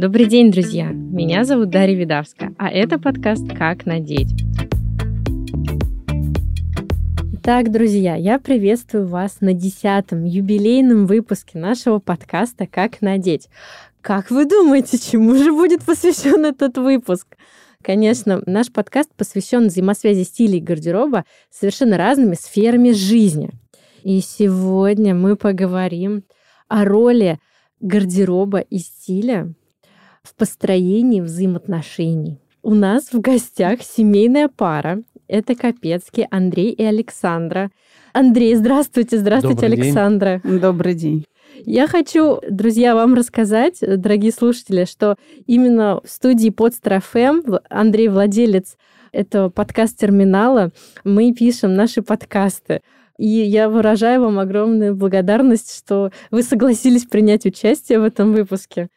Добрый день, друзья! Меня зовут Дарья Видавска, а это подкаст «Как надеть». Итак, друзья, я приветствую вас на десятом юбилейном выпуске нашего подкаста «Как надеть». Как вы думаете, чему же будет посвящен этот выпуск? Конечно, наш подкаст посвящен взаимосвязи стилей гардероба с совершенно разными сферами жизни. И сегодня мы поговорим о роли гардероба и стиля в построении взаимоотношений. У нас в гостях семейная пара. Это Капецкий Андрей и Александра. Андрей, здравствуйте, здравствуйте, Добрый Александра. День. Добрый день. Я хочу, друзья, вам рассказать, дорогие слушатели, что именно в студии Podster FM Андрей владелец этого подкаст-терминала, мы пишем наши подкасты. И я выражаю вам огромную благодарность, что вы согласились принять участие в этом выпуске.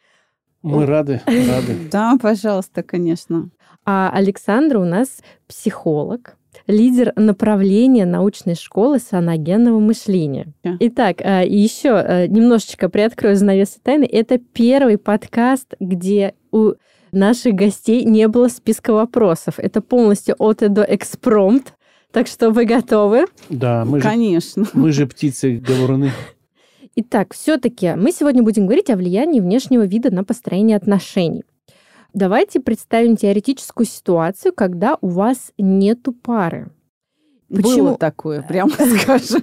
Мы рады, рады. Да, пожалуйста, конечно. А Александра у нас психолог, лидер направления научной школы саногенного мышления. Yeah. Итак, а, еще а, немножечко приоткрою занавесы тайны. Это первый подкаст, где у наших гостей не было списка вопросов. Это полностью от и до экспромт. Так что вы готовы? Да, мы Конечно. же, мы же птицы говоруны. Итак, все-таки мы сегодня будем говорить о влиянии внешнего вида на построение отношений. Давайте представим теоретическую ситуацию, когда у вас нету пары. Почему Было такое, прямо скажем.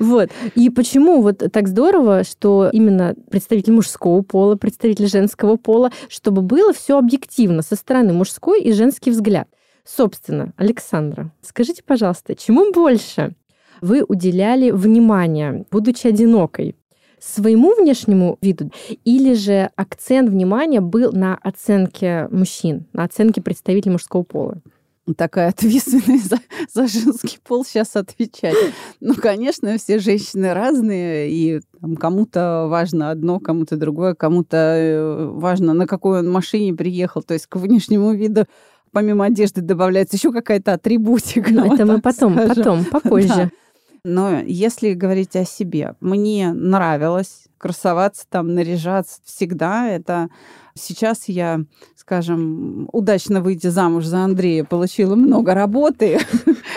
Вот. И почему вот так здорово, что именно представитель мужского пола, представитель женского пола, чтобы было все объективно со стороны мужской и женский взгляд. Собственно, Александра, скажите, пожалуйста, чему больше вы уделяли внимание, будучи одинокой? своему внешнему виду, или же акцент внимания был на оценке мужчин, на оценке представителей мужского пола? такая ответственная за, за женский пол сейчас отвечать. Ну, конечно, все женщины разные, и там, кому-то важно одно, кому-то другое, кому-то э, важно, на какой он машине приехал. То есть к внешнему виду помимо одежды добавляется еще какая-то атрибутика. Ну, вот это мы потом, скажем. потом, попозже. Да. Но если говорить о себе, мне нравилось красоваться, там, наряжаться всегда. Это сейчас я, скажем, удачно выйти замуж за Андрея, получила много работы,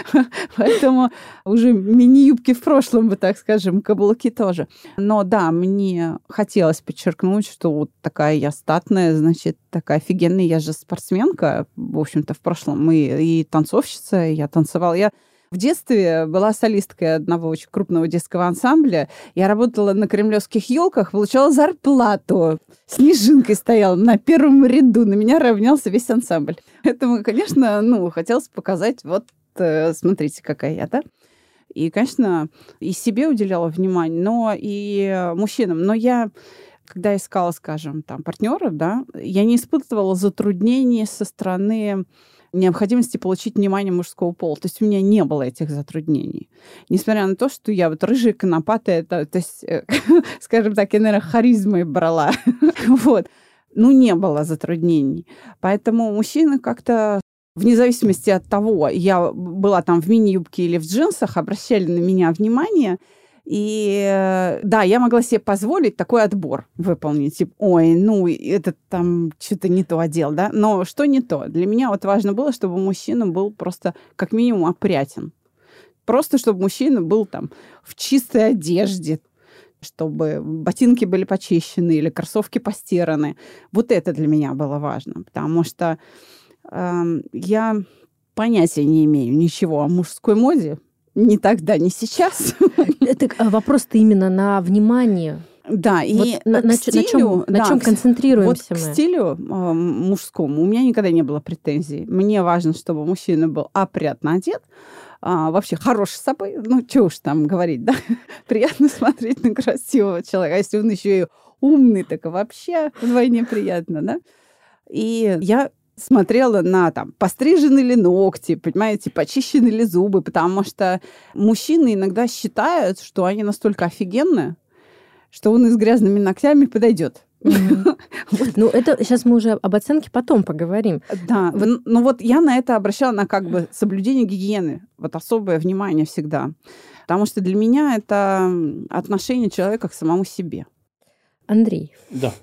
поэтому уже мини-юбки в прошлом, бы так скажем, каблуки тоже. Но да, мне хотелось подчеркнуть, что вот такая я статная, значит, такая офигенная, я же спортсменка, в общем-то, в прошлом, мы и танцовщица, я танцевала, я в детстве была солисткой одного очень крупного детского ансамбля. Я работала на кремлевских елках, получала зарплату. Снежинкой стояла на первом ряду. На меня равнялся весь ансамбль. Поэтому, конечно, ну, хотелось показать, вот, э, смотрите, какая я, да? И, конечно, и себе уделяла внимание, но и мужчинам. Но я когда искала, скажем, там партнеров, да, я не испытывала затруднений со стороны необходимости получить внимание мужского пола. То есть у меня не было этих затруднений. Несмотря на то, что я вот рыжая, конопатая, то, то есть, э, скажем так, я, наверное, харизмой брала. вот. Ну, не было затруднений. Поэтому мужчины как-то вне зависимости от того, я была там в мини-юбке или в джинсах, обращали на меня внимание – и э, да, я могла себе позволить такой отбор выполнить. Типа, ой, ну, это там что-то не то одел, да? Но что не то? Для меня вот важно было, чтобы мужчина был просто как минимум опрятен. Просто чтобы мужчина был там в чистой одежде, чтобы ботинки были почищены или кроссовки постираны. Вот это для меня было важно, потому что э, я понятия не имею ничего о мужской моде, ни тогда, ни сейчас. Это а, вопрос-то именно на внимание. Да, вот и на, на, стилю, на чем, да, на чем концентрируемся вот мы? К стилю э, мужскому у меня никогда не было претензий. Мне важно, чтобы мужчина был опрятно одет, а, вообще хорош с собой. Ну, что уж там говорить, да? Приятно смотреть на красивого человека. А если он еще и умный, так вообще вдвойне приятно, да? И я смотрела на там, пострижены ли ногти, понимаете, почищены ли зубы, потому что мужчины иногда считают, что они настолько офигенны, что он и с грязными ногтями подойдет. Ну, это сейчас мы уже об оценке потом поговорим. Да, ну вот я на это обращала на как бы соблюдение гигиены, вот особое внимание всегда. Потому что для меня это отношение человека к самому себе. Андрей. Да.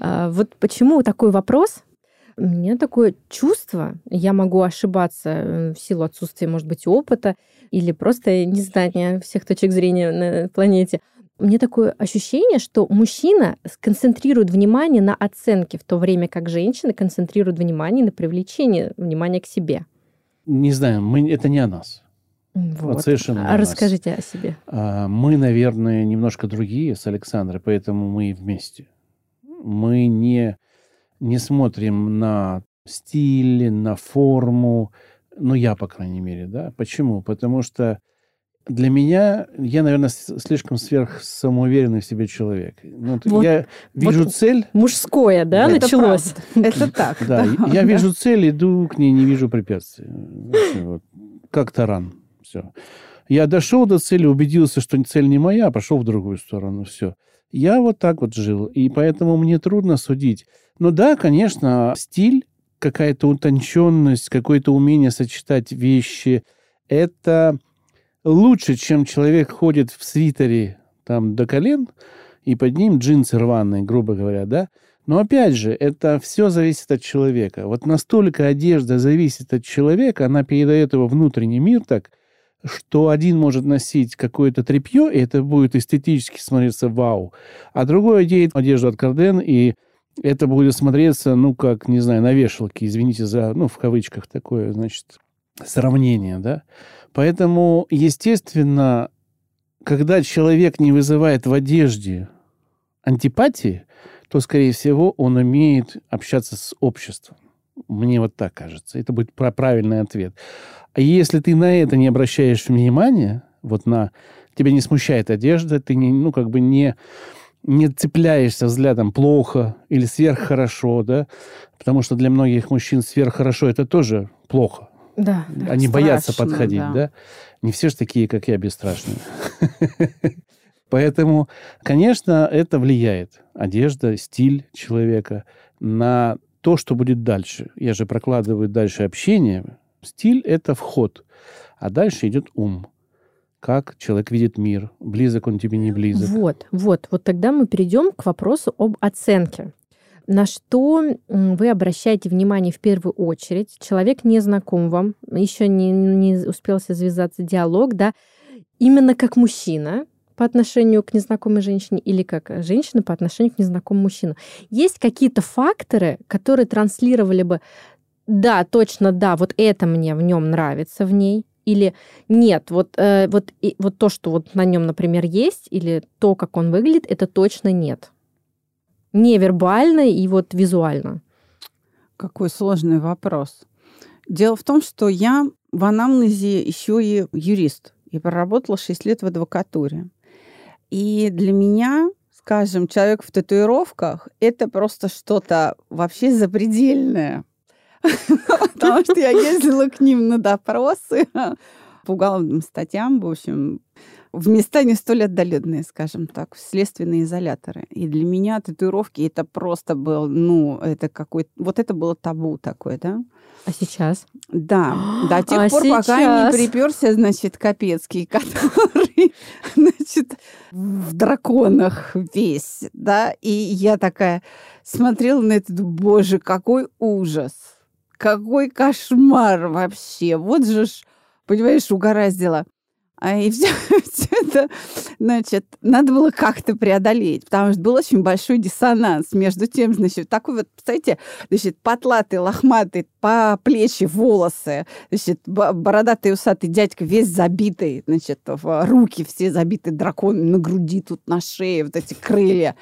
А, вот почему такой вопрос? У меня такое чувство, я могу ошибаться э, в силу отсутствия, может быть, опыта или просто незнания всех точек зрения на планете. Мне такое ощущение, что мужчина сконцентрирует внимание на оценке, в то время как женщина концентрирует внимание на привлечении внимания к себе. Не знаю, мы, это не о нас. Вот. Вот совершенно А о нас. расскажите о себе. А, Мы, наверное, немножко другие с Александрой, поэтому мы вместе. Мы не, не смотрим на стиль, на форму. Ну, я, по крайней мере, да. Почему? Потому что для меня, я, наверное, слишком сверхсамоуверенный в себе человек. Ну, вот я вижу вот- цель, Мужское, да, Да. Это началось? Это так. да, я вижу цель, иду к ней, не вижу препятствий. Вот, Как таран. Все. Я дошел до цели, убедился, что цель не моя, пошел в другую сторону. Все. Я вот так вот жил. И поэтому мне трудно судить. Но да, конечно, стиль, какая-то утонченность, какое-то умение сочетать вещи, это лучше, чем человек ходит в свитере там до колен, и под ним джинсы рваные, грубо говоря, да? Но опять же, это все зависит от человека. Вот настолько одежда зависит от человека, она передает его внутренний мир так, что один может носить какое-то тряпье, и это будет эстетически смотреться вау, а другой оденет одежду от Карден, и это будет смотреться, ну, как, не знаю, на вешалке, извините за, ну, в кавычках такое, значит, сравнение, да? Поэтому, естественно, когда человек не вызывает в одежде антипатии, то, скорее всего, он умеет общаться с обществом. Мне вот так кажется. Это будет правильный ответ. А если ты на это не обращаешь внимания, вот на... Тебя не смущает одежда, ты не, ну, как бы не, не цепляешься взглядом плохо или сверххорошо, да? Потому что для многих мужчин сверххорошо это тоже плохо. Да. Да, Они боятся страшно, подходить, да. да. Не все же такие, как я, бесстрашные. Поэтому, конечно, это влияет. Одежда, стиль человека на то, что будет дальше. Я же прокладываю дальше общение. Стиль – это вход. А дальше идет ум. Как человек видит мир. Близок он тебе, не близок. Вот, вот, вот тогда мы перейдем к вопросу об оценке. На что вы обращаете внимание в первую очередь? Человек не знаком вам, еще не, не успелся завязаться диалог, да? Именно как мужчина по отношению к незнакомой женщине или как женщина по отношению к незнакомому мужчину. Есть какие-то факторы, которые транслировали бы, да, точно, да, вот это мне в нем нравится в ней, или нет, вот, э, вот, и, вот то, что вот на нем, например, есть, или то, как он выглядит, это точно нет. Невербально и вот визуально. Какой сложный вопрос. Дело в том, что я в анамнезе еще и юрист. И проработала 6 лет в адвокатуре. И для меня, скажем, человек в татуировках – это просто что-то вообще запредельное. Потому что я ездила к ним на допросы по уголовным статьям, в общем, в места не столь отдаленные, скажем так, в следственные изоляторы. И для меня татуировки это просто был, ну, это какой вот это было табу такое, да? А сейчас? Да, до тех А пор, пока сейчас? не приперся, значит, Капецкий, который, значит, в драконах весь, да, и я такая смотрела на это, думаю, боже, какой ужас, какой кошмар вообще, вот же ж, понимаешь, угораздило. А и все, это, значит, надо было как-то преодолеть, потому что был очень большой диссонанс между тем, значит, такой вот, представляете, значит, потлатый, лохматый, по плечи волосы, значит, бородатый усатый дядька весь забитый, значит, в руки все забиты драконами на груди, тут на шее, вот эти крылья.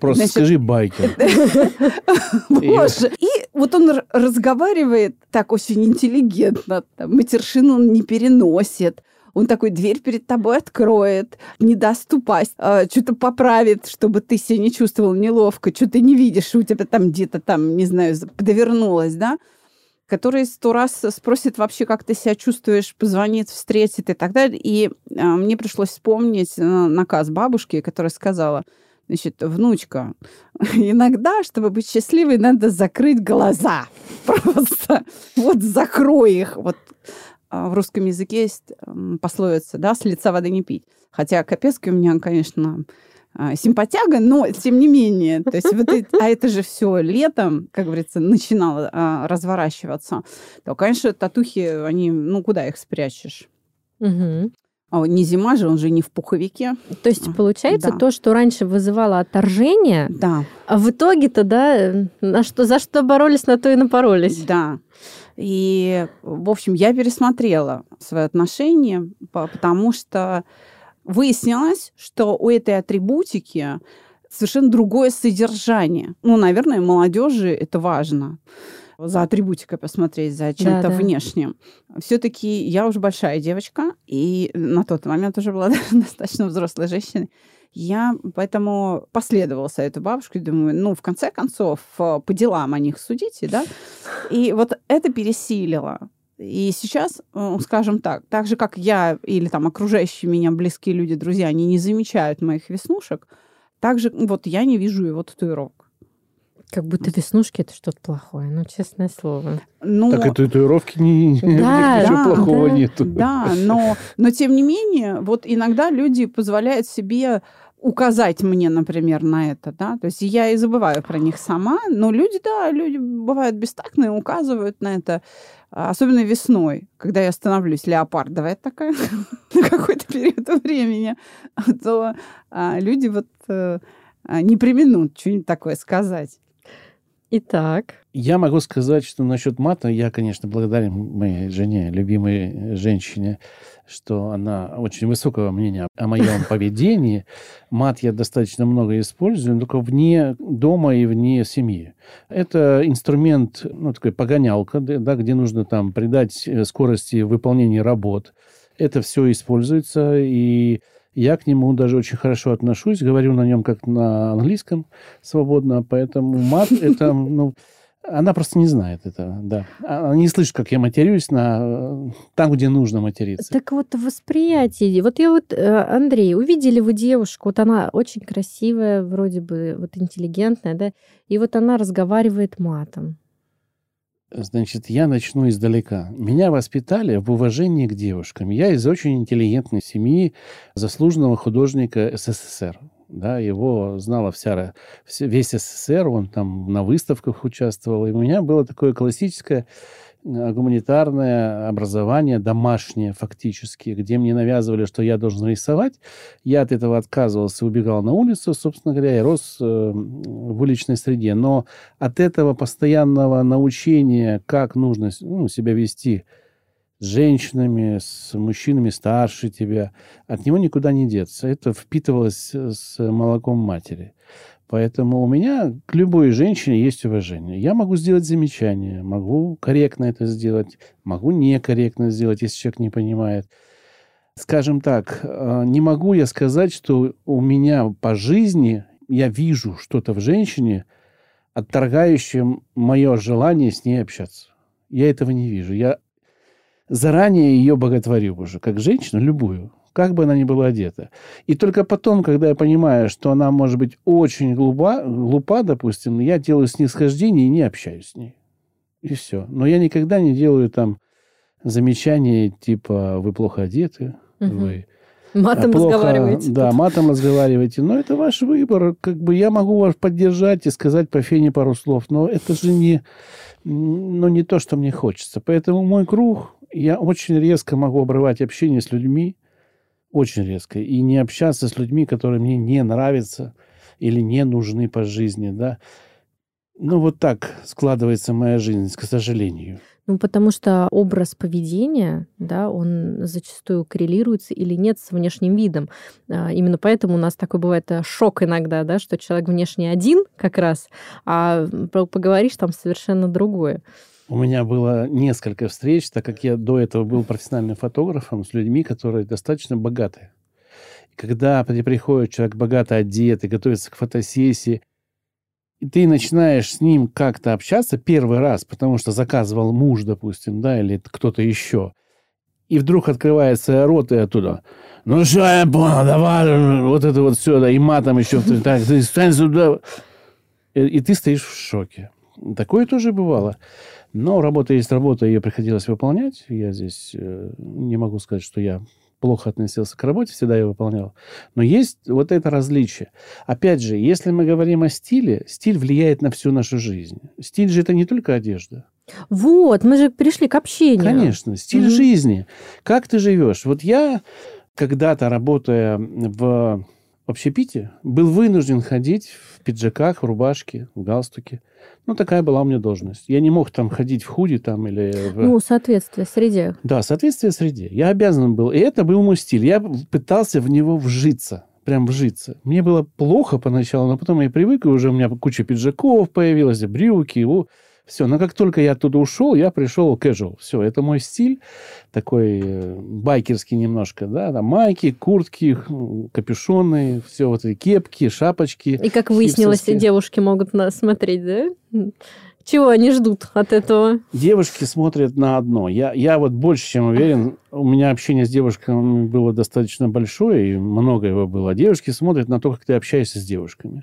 Просто Значит, скажи байкер. Боже. И вот он разговаривает так очень интеллигентно, матершину он не переносит. Он такой дверь перед тобой откроет, не даст упасть, а, что-то поправит, чтобы ты себя не чувствовал неловко, что ты не видишь, у тебя там где-то там, не знаю, подовернулось, да? который сто раз спросит вообще, как ты себя чувствуешь, позвонит, встретит и так далее. И а, мне пришлось вспомнить э, наказ бабушки, которая сказала, значит, внучка, иногда, чтобы быть счастливой, надо закрыть глаза. Просто вот закрой их. Вот в русском языке есть пословица, да, с лица воды не пить. Хотя Капецкий у меня, конечно, а, симпатяга, но тем не менее. То есть вот это, а это же все летом, как говорится, начинало а, разворачиваться. То, конечно, татухи, они, ну, куда их спрячешь? Мгм. А не зима же, он же не в пуховике. То есть получается Да. то, что раньше вызывало отторжение, Да, а в итоге-то, да, на что, за что боролись, на то и напоролись. да. И, в общем, я пересмотрела свои отношения, по- потому что выяснилось, что у этой атрибутики совершенно другое содержание. Ну, наверное, молодежи это важно за атрибутикой посмотреть, за чем-то да. внешним. Все-таки я уже большая девочка, и на тот момент уже была достаточно взрослой женщиной. Я поэтому последовала совету бабушки, думаю, ну, в конце концов, э, по делам о них судите, да? И вот это пересилило. И сейчас, э, скажем так, так же, как я или там окружающие меня близкие люди, друзья, они не замечают моих веснушек, так же вот я не вижу его татуировок. Как будто веснушки это что-то плохое, ну, честное слово. Ну, Так и татуировки не, Да, ничего да, плохого да, нету. Да, но, но тем не менее, вот иногда люди позволяют себе указать мне, например, на это, да, то есть я и забываю про них сама, но люди, да, люди бывают бестактные, указывают на это, а, особенно весной, когда я становлюсь леопардовая такая на какой-то период времени, то а, люди вот э, а, не применут что-нибудь такое сказать. Итак, Я могу сказать, что насчет мата я, конечно, благодарен моей жене, любимой женщине, что она очень высокого мнения о моем поведении. Мат я достаточно много использую, но только вне дома и вне семьи. Это инструмент, ну, такой погонялка, да, где нужно там придать э, скорости выполнения работ. Это все используется, и я к нему даже очень хорошо отношусь, говорю на нем как на английском свободно, поэтому мат это, ну, она просто не знает этого, да. Она не слышит, как я матерюсь на там, где нужно материться. так вот восприятие. Вот я вот, э, Андрей, увидели вы девушку, вот она очень красивая, вроде бы, вот интеллигентная, да, и вот она разговаривает матом. Значит, я начну издалека. Меня воспитали в уважении к девушкам. Я из очень интеллигентной семьи заслуженного художника СССР. Да, его знала вся, весь СССР, он там на выставках участвовал. И у меня было такое классическое гуманитарное образование, домашнее фактически, где мне навязывали, что я должен рисовать. Я от этого отказывался, убегал на улицу, собственно говоря, и рос э, в уличной среде. Но от этого постоянного научения, как нужно ну, себя вести с женщинами, с мужчинами старше тебя, от него никуда не деться. Это впитывалось с молоком матери. Поэтому у меня к любой женщине есть уважение. Я могу сделать замечание, могу корректно это сделать, могу некорректно сделать, если человек не понимает. Скажем так, э, не могу я сказать, что у меня по жизни я вижу что-то в женщине, отторгающее мое желание с ней общаться. Я этого не вижу. Я заранее ее боготворю уже, как женщину, любую, как бы она ни была одета. И только потом, когда я понимаю, что она может быть очень глупа, глупа допустим, я делаю снисхождение и не общаюсь с ней. И все. Но я никогда не делаю там замечания типа «вы плохо одеты», Мгм. «вы Матом а плохо, разговариваете. Да, матом разговариваете. Но это ваш выбор. Как бы я могу вас поддержать и сказать по фене пару слов, но это же не, ну, не то, что мне хочется. Поэтому мой круг, я очень резко могу обрывать общение с людьми, очень резко, и не общаться с людьми, которые мне не нравятся или не нужны по жизни, да. Ну, вот так складывается моя жизнь, к сожалению. Ну, потому что образ поведения, да, он зачастую коррелируется или нет с внешним видом. А, Именно поэтому у нас такой бывает э, шок иногда, да, что человек внешне один как раз, а поговоришь там совершенно другое. У меня было несколько встреч, так как я до этого был профессиональным фотографом с людьми, которые достаточно богатые. И когда при- приходит человек богато одетый, готовится к фотосессии, и ты начинаешь с ним как-то общаться первый раз, потому что заказывал муж, допустим, да, или кто-то еще, и вдруг открывается рот и оттуда. Ну что, я понял, давай, вот это вот все, да, и матом еще, так, ты стань сюда. И, и ты стоишь в шоке. Такое тоже бывало. Но работа есть работа, ее приходилось выполнять. Я здесь э, не могу сказать, что я плохо относился к работе, всегда ее выполнял. Но есть вот это различие. Опять же, если мы говорим о стиле, стиль влияет на всю нашу жизнь. Стиль же это не только одежда. Вот, мы же пришли к общению. Конечно, стиль Мгм. жизни. Как ты живешь? Вот я когда-то, работая в общепите, был вынужден ходить в пиджаках, в рубашке, в галстуке. Ну, такая была у меня должность. Я не мог там ходить в худи там или... В... Ну, соответствие среде. Да, соответствие среде. Я обязан был. И это был мой стиль. Я пытался в него вжиться. Прям вжиться. Мне было плохо поначалу, но потом я привык, и уже у меня куча пиджаков появилась, брюки, о, все. Но как только я оттуда ушел, я пришел casual. Все, это мой стиль, такой э, байкерский немножко, да, там майки, куртки, капюшоны, все вот эти кепки, шапочки. И как выяснилось, девушки могут нас смотреть, да? Чего они ждут от этого? Девушки смотрят на одно. Я, я вот больше чем уверен, у меня общение с девушками было достаточно большое, и много его было. Девушки смотрят на то, как ты общаешься с девушками.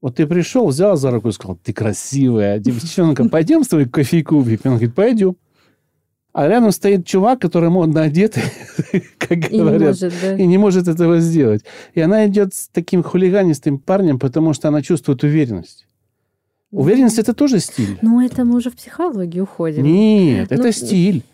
Вот ты пришел, взял за руку и сказал, ты красивая, девчонка, пойдем с тобой кофейку выпьем? Она говорит, пойдем. А рядом стоит чувак, который модно одет, как И не говорят, может, да. и не может этого сделать. И она идет с таким хулиганистым парнем, потому что она чувствует уверенность. Уверенность – это тоже стиль. Ну, это мы уже в психологию уходим. Нет, Ну, это стиль.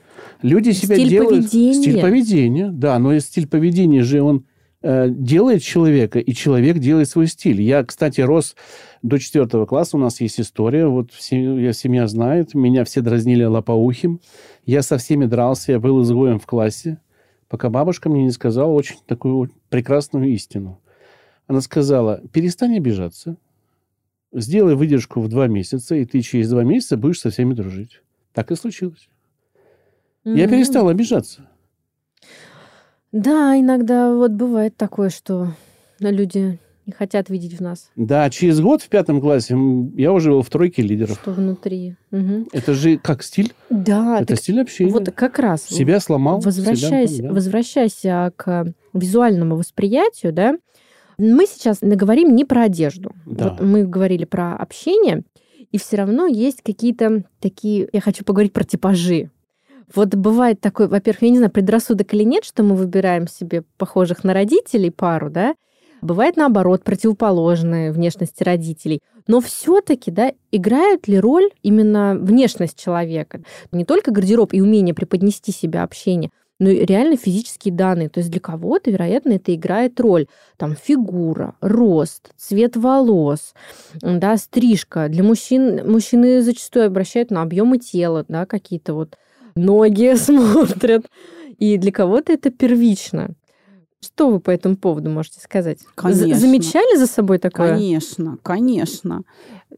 Люди себя стиль делают... поведения. Стиль поведения, да. Но стиль поведения же он делает человека, и человек делает свой стиль. Я, кстати, рос до четвертого класса. У нас есть история. Вот все, я, семья знает. Меня все дразнили лопоухим. Я со всеми дрался. Я был изгоем в классе. Пока бабушка мне не сказала очень такую прекрасную истину. Она сказала, перестань обижаться. Сделай выдержку в два месяца, и ты через два месяца будешь со всеми дружить. Так и случилось. Я Мгм. перестал обижаться. Да, иногда вот бывает такое, что люди не хотят видеть в нас, Да, через год в пятом классе я уже был в тройке лидеров. что внутри. Мгм. Это же как стиль? Да, это стиль общения. вот как раз. Себя сломал. Возвращаясь, себя, да. возвращаясь к визуальному восприятию, да, мы сейчас говорим не про одежду. Да. Вот мы говорили про общение, и все равно есть какие-то такие, я хочу поговорить про типажи. Вот бывает такой, во-первых, я не знаю, предрассудок или нет, что мы выбираем себе похожих на родителей пару, да, Бывает наоборот, противоположные внешности родителей. Но все-таки, да, играют ли роль именно внешность человека? Не только гардероб и умение преподнести себя общение, но и реально физические данные. То есть для кого-то, вероятно, это играет роль. Там фигура, рост, цвет волос, да, стрижка. Для мужчин, мужчины зачастую обращают на объемы тела, да, какие-то вот ноги смотрят. И для кого-то это первично. Что вы по этому поводу можете сказать? Конечно. Замечали за собой такое? Конечно, конечно.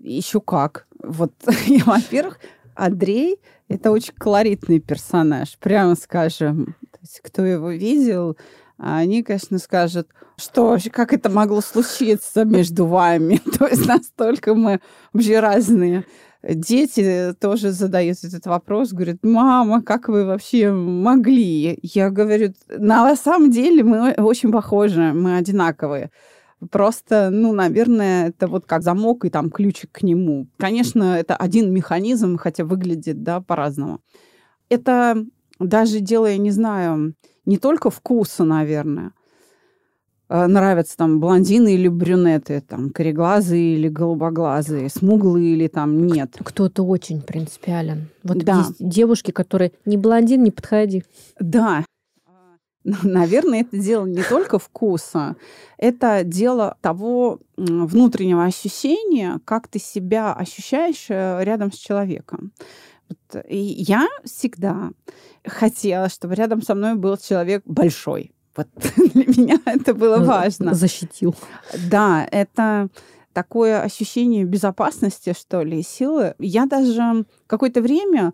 Еще как. Вот, во-первых, Андрей – это очень колоритный персонаж, прямо скажем. То есть, кто его видел, они, конечно, скажут, что вообще, как это могло случиться между вами? То есть настолько мы вообще разные. Дети тоже задают этот вопрос, говорят, мама, как вы вообще могли? Я говорю, на самом деле мы очень похожи, мы одинаковые. Просто, ну, наверное, это вот как замок и там ключик к нему. Конечно, это один механизм, хотя выглядит, да, по-разному. Это даже дело, я не знаю, не только вкуса, наверное. Э, Нравятся там блондины или брюнеты, там, кореглазые или голубоглазые, смуглые или там нет. Кто-то очень принципиален. Вот Да. есть девушки, которые не блондин, не подходи. Да. Ну, Наверное, это дело не только вкуса, это дело того внутреннего ощущения, как ты себя ощущаешь э, рядом с человеком. Вот, И я всегда хотела, чтобы рядом со мной был человек большой. Вот для меня это было важно. Защитил. Да, это такое ощущение безопасности, что ли, силы. Я даже какое-то время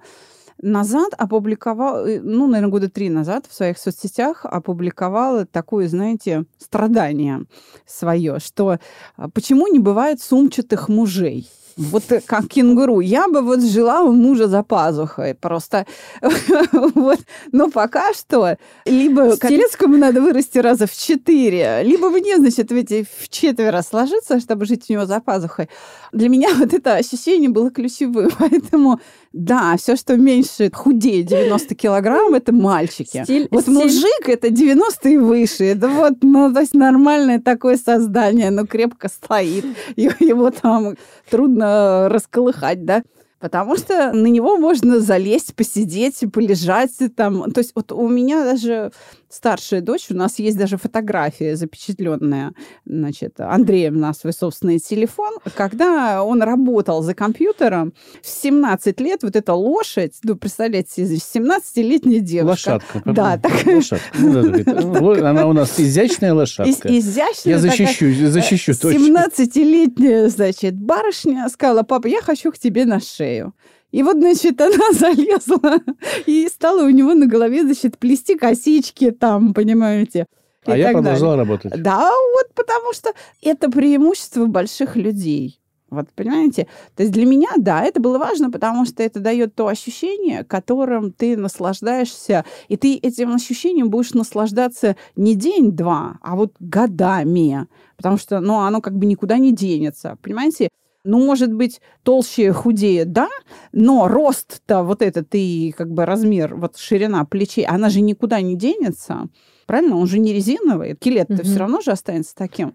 назад опубликовала, э, ну, наверное, года три назад в своих соцсетях опубликовала такое, знаете, страдание свое, что а, почему не бывает сумчатых мужей? Вот как кенгуру. Я бы вот жила у мужа за пазухой. Просто вот. Но пока что либо Колецкому надо вырасти раза в четыре, либо мне, значит, в эти в четверо сложиться, чтобы жить у него за пазухой. Для меня вот это ощущение было ключевым. Поэтому да, все, что меньше худее 90 килограмм, это мальчики. Стиль, вот стиль... мужик это 90 и выше. Это вот, ну, то есть нормальное такое создание, но крепко стоит. Его там трудно расколыхать, да потому что на него можно залезть, посидеть, полежать там. То есть вот у меня даже старшая дочь, у нас есть даже фотография запечатленная, значит, Андреем на свой собственный телефон, когда он работал за компьютером в 17 лет, вот эта лошадь, ну, представляете, 17-летняя девушка. Лошадка. Да, такая. Лошадка. Ну, она у нас изящная лошадка. Изящная. Я защищу, защищу точно. 17-летняя, значит, барышня сказала, папа, я хочу к тебе на шею. И вот, значит, она залезла и стала у него на голове, значит, плести косички там, понимаете. А я продолжала далее. работать. Да, вот потому что это преимущество больших людей. Вот, понимаете? То есть для меня, да, это было важно, потому что это дает то ощущение, которым ты наслаждаешься, и ты этим ощущением будешь наслаждаться не день-два, а вот годами, потому что, ну, оно как бы никуда не денется, понимаете? Ну, может быть, толще, худее, да, но рост-то вот этот и как бы размер, вот ширина плечей, она же никуда не денется. Правильно? Он же не резиновый. Килет-то угу. все равно же останется таким.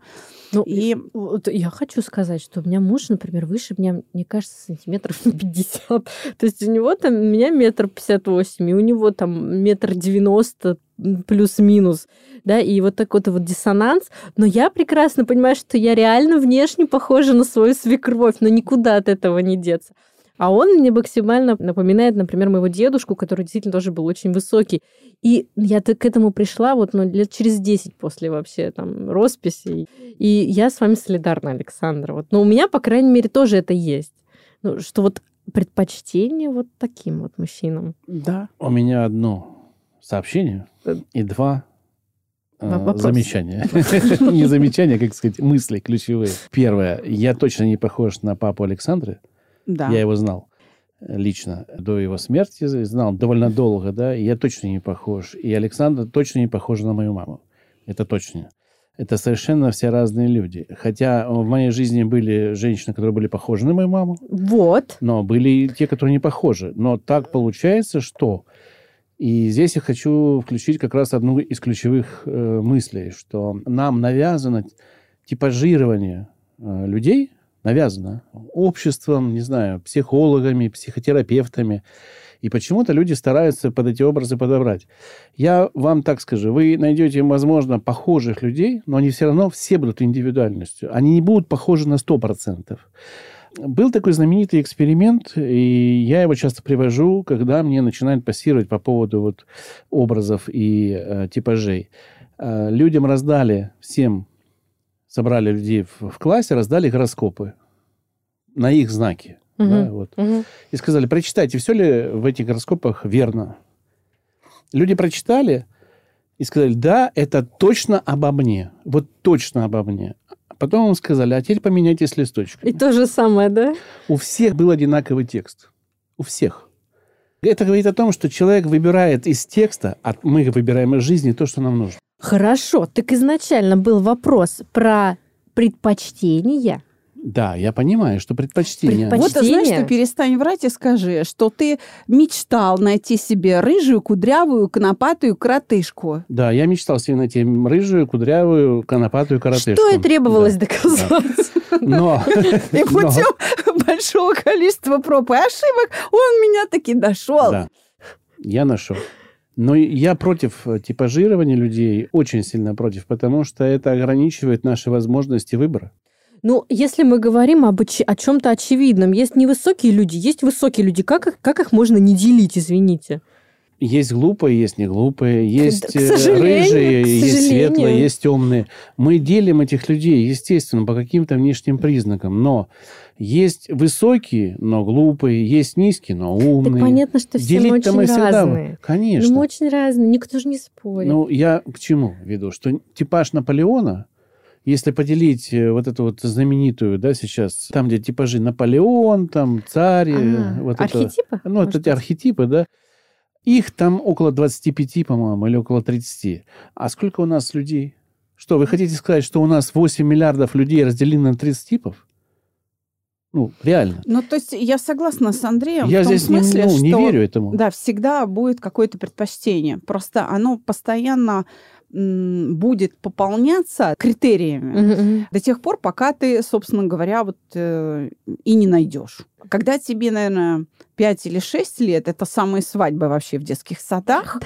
Ну, и вот я хочу сказать, что у меня муж, например, выше меня, мне кажется, сантиметров на 50. То есть у него там, у меня метр пятьдесят восемь, и у него там метр девяносто плюс-минус, да, и вот такой вот диссонанс. Но я прекрасно понимаю, что я реально внешне похожа на свою свекровь, но никуда от этого не деться. А он мне максимально напоминает, например, моего дедушку, который действительно тоже был очень высокий. И я к этому пришла вот ну, лет через 10 после вообще там росписи. И я с вами солидарна, Александра. Вот. Но у меня, по крайней мере, тоже это есть. Ну, что вот предпочтение вот таким вот мужчинам. Да. У меня одно сообщение и два э, замечания. Не замечания, а, как сказать, мысли ключевые. Первое. Я точно не похож на папу Александры. Да. Я его знал лично до его смерти, знал довольно долго, да, и я точно не похож. И Александра точно не похожа на мою маму. Это точно. Это совершенно все разные люди. Хотя в моей жизни были женщины, которые были похожи на мою маму. Вот. Но были и те, которые не похожи. Но так получается, что... И здесь я хочу включить как раз одну из ключевых э, мыслей, что нам навязано типажирование э, людей, навязано обществом, не знаю, психологами, психотерапевтами. И почему-то люди стараются под эти образы подобрать. Я вам так скажу, вы найдете, возможно, похожих людей, но они все равно все будут индивидуальностью. Они не будут похожи на 100%. Был такой знаменитый эксперимент, и я его часто привожу, когда мне начинают пассировать по поводу вот образов и э, типажей. Э, людям раздали всем собрали людей в, в классе, раздали гороскопы на их знаки. Угу. Да, вот. угу. И сказали, прочитайте, все ли в этих гороскопах верно. Люди прочитали и сказали, да, это точно обо мне. Вот точно обо мне. Потом им сказали, а теперь поменяйтесь листочками. И то же самое, да? У всех был одинаковый текст. У всех. Это говорит о том, что человек выбирает из текста, а мы выбираем из жизни то, что нам нужно. Хорошо, так изначально был вопрос про предпочтения. Да, я понимаю, что предпочтение. Вот знаешь, что перестань врать и скажи, что ты мечтал найти себе рыжую, кудрявую, конопатую коротышку. Да, я мечтал себе найти рыжую, кудрявую, конопатую коротышку. Что и требовалось да. доказать. Да. Но... И путем большого количества проб и ошибок он меня таки нашел. Да, я нашел. Но я против типажирования людей, очень сильно против, потому что это ограничивает наши возможности выбора. Ну, если мы говорим об о чем-то очевидном, есть невысокие люди, есть высокие люди. Как их, как их можно не делить, извините? Есть глупые, есть не глупые, есть э, рыжие, есть светлые, есть темные. Мы делим этих людей, естественно, по каким-то внешним признакам. Но есть высокие, но глупые, есть низкие, но умные. Так понятно, что все мы очень мы всегда... разные. Конечно. Ну, мы очень разные, никто же не спорит. Ну, я к чему веду? Что типаж Наполеона Если поделить э, вот эту вот знаменитую, да, сейчас, там, где типажи Наполеон, там, царь, А, вот архетипы? это... Ну, Может эти быть? архетипы, да, их там около 25, по-моему, или около 30. А сколько у нас людей? Что, вы хотите сказать, что у нас 8 миллиардов людей разделены на 30 типов? Ну, реально. Ну, то есть я согласна с Андреем Я в том здесь не, смысле, ну, не что верю этому. Да, всегда будет какое-то предпочтение. Просто оно постоянно будет пополняться критериями мгм. до тех пор, пока ты, собственно говоря, вот э, и не найдешь. Когда тебе, наверное, 5 или 6 лет, это самые свадьбы вообще в детских садах,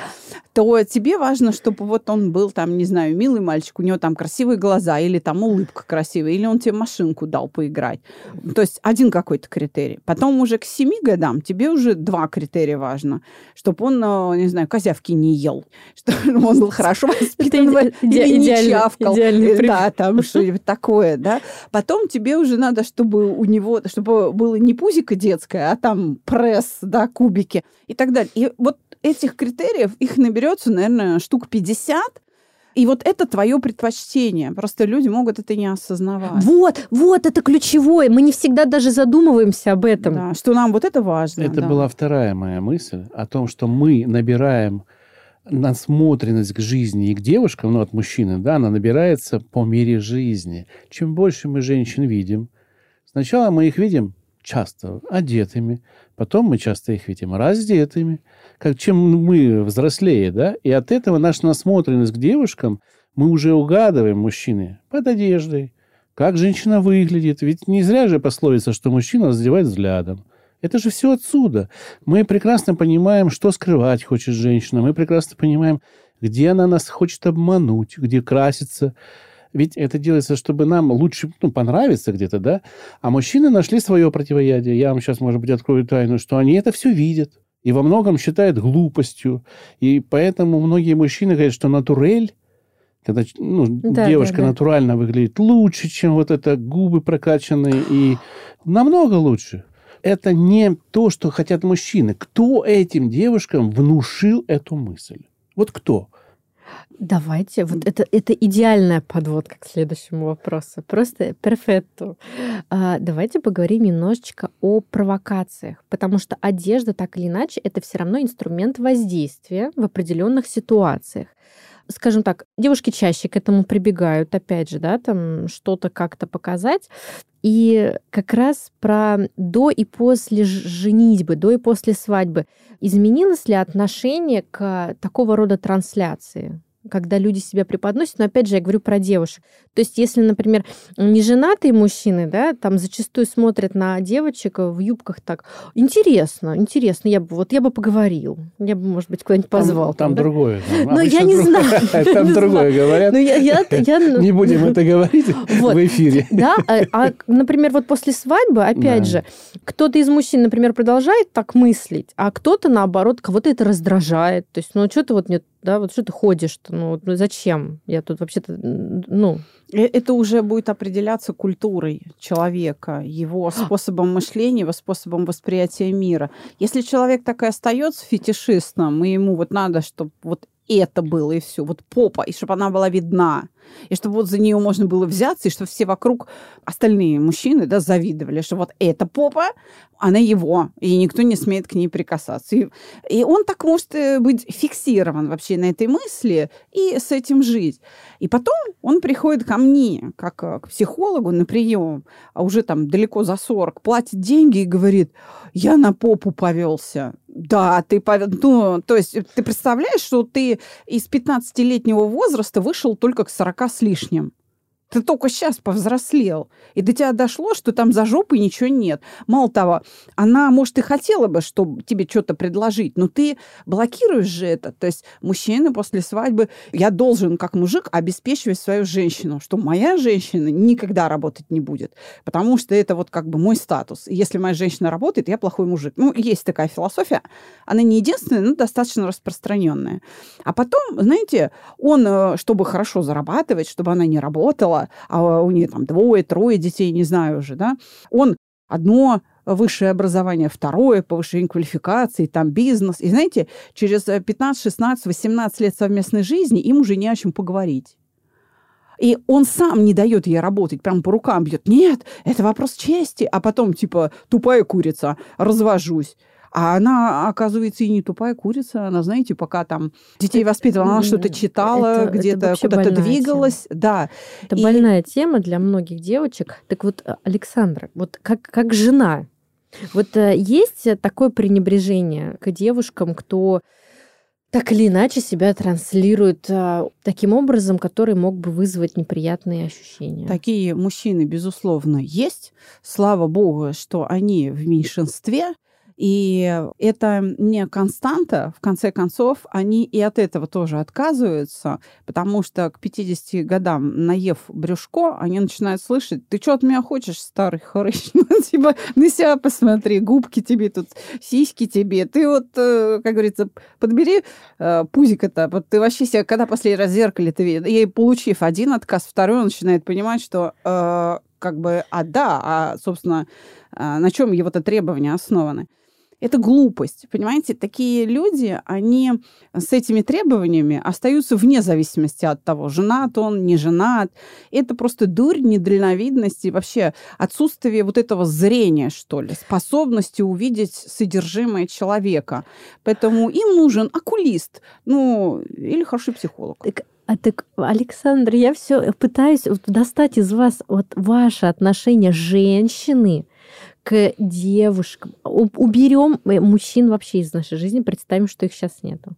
то тебе важно, чтобы вот он был там, не знаю, милый мальчик, у него там красивые глаза, или там улыбка красивая, или он тебе машинку дал поиграть. То есть один какой-то критерий. Потом уже к 7 годам тебе уже два критерия важно. Чтобы он, э, не знаю, козявки не ел, чтобы он был хорошо воспитан или не чавкал. Э. Да, там что-нибудь такое, да. Потом тебе уже надо, чтобы у него, чтобы было не пузико детское, а там пресс, да, кубики и так далее. И вот этих критериев, их наберется, наверное, штук 50, и вот это твое предпочтение. Просто люди могут это не осознавать. Вот, вот, это ключевое. Мы не всегда даже задумываемся об этом. Да, что нам вот это важно. Это да. была вторая моя мысль о том, что мы набираем насмотренность к жизни и к девушкам, ну, от мужчины, да, она набирается по мере жизни. Чем больше мы женщин видим, сначала мы их видим часто одетыми, потом мы часто их видим раздетыми. Как, чем мы взрослее, да, и от этого наша насмотренность к девушкам, мы уже угадываем мужчины под одеждой, как женщина выглядит. Ведь не зря же пословица, что мужчина раздевает взглядом. Это же все отсюда. Мы прекрасно понимаем, что скрывать хочет женщина. Мы прекрасно понимаем, где она нас хочет обмануть, где краситься. Ведь это делается, чтобы нам лучше ну, понравиться где-то, да? А мужчины нашли свое противоядие. Я вам сейчас, может быть, открою тайну, что они это все видят. И во многом считают глупостью. И поэтому многие мужчины говорят, что натурель, когда ну, Да, девушка да, да. натурально выглядит лучше, чем вот это губы прокачанные, и намного лучше. Это не то, что хотят мужчины. Кто этим девушкам внушил эту мысль? Вот кто? Давайте, вот это, это идеальная подводка к следующему вопросу. Просто перфетто. А, давайте поговорим немножечко о провокациях, потому что одежда, так или иначе, это все равно инструмент воздействия в определенных ситуациях. Скажем так, девушки чаще к этому прибегают, опять же, да, там что-то как-то показать. И как раз про до и после женитьбы, до и после свадьбы. Изменилось ли отношение к такого рода трансляции? Когда люди себя преподносят, но опять же я говорю про девушек. То есть если, например, неженатые мужчины, да, там зачастую смотрят на девочек в юбках так, интересно, интересно, я бы, вот я бы поговорил, я бы, может быть, куда-нибудь позвал. Там, там да? другое. там Ну, я не знаю, Там другое говорят. Ну, Не будем это говорить в эфире. Да, а, а, например, вот после свадьбы, опять же, кто-то из мужчин, например, продолжает так мыслить, а кто-то, наоборот, кого-то это раздражает. То есть, ну, что ты вот нет, да, вот что ты ходишь-то, ну, ну, зачем? Я тут вообще-то, ну, Э, Это уже будет определяться культурой человека, его способом мышления, его способом восприятия мира. Если человек так и остается фетишистом, и ему вот надо, чтобы вот это было, и все, вот попа, и чтобы она была видна, и чтобы вот за нее можно было взяться, и чтобы все вокруг остальные мужчины, да, завидовали, что вот эта попа, она его, и никто не смеет к ней прикасаться. И, и он так может э, быть фиксирован вообще на этой мысли и с этим жить. И потом он приходит ко мне, как э, к психологу на прием, а уже там далеко за 40, платит деньги и говорит, я на попу повелся. Да, ты повел... Ну, то есть ты представляешь, что ты из 15-летнего возраста вышел только к 40 с лишним. Ты только сейчас повзрослел. И до тебя дошло, что там за жопой ничего нет. Мало того, она, может, и хотела бы, чтобы тебе что-то предложить, но ты блокируешь же это. То есть мужчина после свадьбы, я должен, как мужик, обеспечивать свою женщину, что моя женщина никогда работать не будет. Потому что это вот как бы мой статус. Если моя женщина работает, я плохой мужик. Ну, есть такая философия. Она не единственная, но достаточно распространенная. А потом, знаете, он, э, чтобы хорошо зарабатывать, чтобы она не работала, а у нее там двое, трое детей, не знаю уже, да, он одно высшее образование, второе, повышение квалификации, там бизнес. И знаете, через 15, 16, 18 лет совместной жизни им уже не о чем поговорить. И он сам не дает ей работать, прям по рукам бьет. Нет, это вопрос чести. А потом, типа, тупая курица, развожусь. А она, оказывается, и не тупая курица. Она, знаете, пока там детей воспитывала, она что-то читала, где-то куда-то двигалась. Да. Это И- больная тема для многих девочек. Так вот, э, Александра, вот как, как жена, вот э, есть такое пренебрежение к девушкам, кто так или иначе себя транслирует э, таким образом, который мог бы вызвать неприятные ощущения. Такие мужчины, безусловно, есть. Слава богу, что они в меньшинстве. И это не константа. В конце концов, они и от этого тоже отказываются, потому что к 50 годам, наев брюшко, они начинают слышать, ты что от меня хочешь, старый хрыч? Ну, типа, на себя посмотри, губки тебе тут, сиськи тебе. Ты вот, э, как говорится, подбери э, пузик это. Вот ты вообще себя, когда последний раз в зеркале ты видел? И получив один отказ, второй он начинает понимать, что э, как бы, а да, а, собственно, а, на чем его-то требования основаны? Это глупость, понимаете? Такие люди, они с этими требованиями остаются вне зависимости от того, женат он, не женат. Это просто дурь, недальновидность и вообще отсутствие вот этого зрения, что ли, способности увидеть содержимое человека. Поэтому им нужен окулист, ну, или хороший психолог. А так, Александр, я все пытаюсь достать из вас вот ваше отношение женщины к девушкам. Уберем э, мужчин вообще из нашей жизни, представим, что их сейчас нету.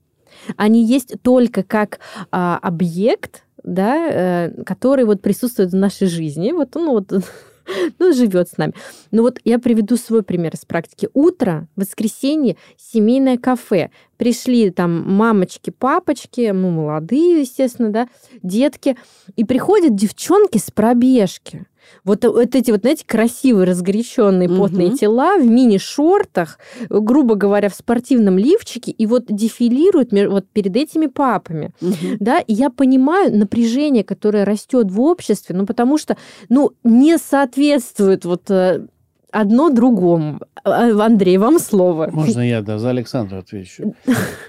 Они есть только как а, объект, да, э, который вот присутствует в нашей жизни. Вот он вот ну, живет с нами. Ну вот я приведу свой пример из практики. Утро, воскресенье, семейное кафе. Пришли там мамочки, папочки, ну, молодые, естественно, да, детки. И приходят девчонки с пробежки. Вот, вот эти вот, знаете, красивые, разгоряченные, потные Мгм. тела в мини-шортах, грубо говоря, в спортивном лифчике, и вот дефилируют вот перед этими папами Мгм. да, и я понимаю напряжение, которое растет в обществе, ну, потому что, ну, не соответствует вот э, одно другому. А, Андрей, вам слово. Можно я, да, за Александра отвечу?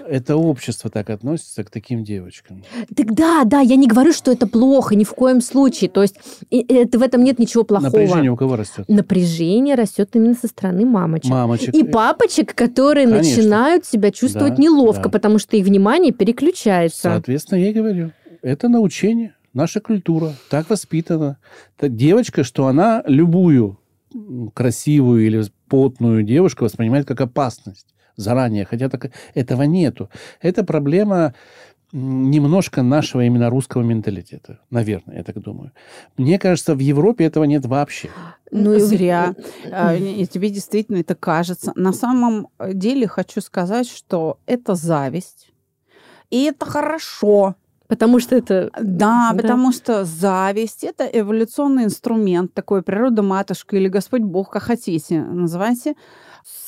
Это общество так относится к таким девочкам. Так да, да, я не говорю, что это плохо, ни в коем случае. То есть это, в этом нет ничего плохого. Напряжение у кого растет? Напряжение растет именно со стороны мамочек. Мамочек. И папочек, которые Конечно. начинают себя чувствовать Да, неловко, да. потому что их внимание переключается. Соответственно, я и говорю, это научение, наша культура, так воспитана. Та девочка, что она любую красивую или потную девушку воспринимает как опасность заранее, хотя так, этого нету. Это проблема немножко нашего именно русского менталитета. Наверное, я так думаю. Мне кажется, в Европе этого нет вообще. Ну и- Зря. А, и тебе действительно это кажется. На самом деле хочу сказать, что это зависть. И это хорошо. Потому что это... Да, Да. потому что зависть это эволюционный инструмент, такой природа матушка или Господь Бог, как хотите, называйте,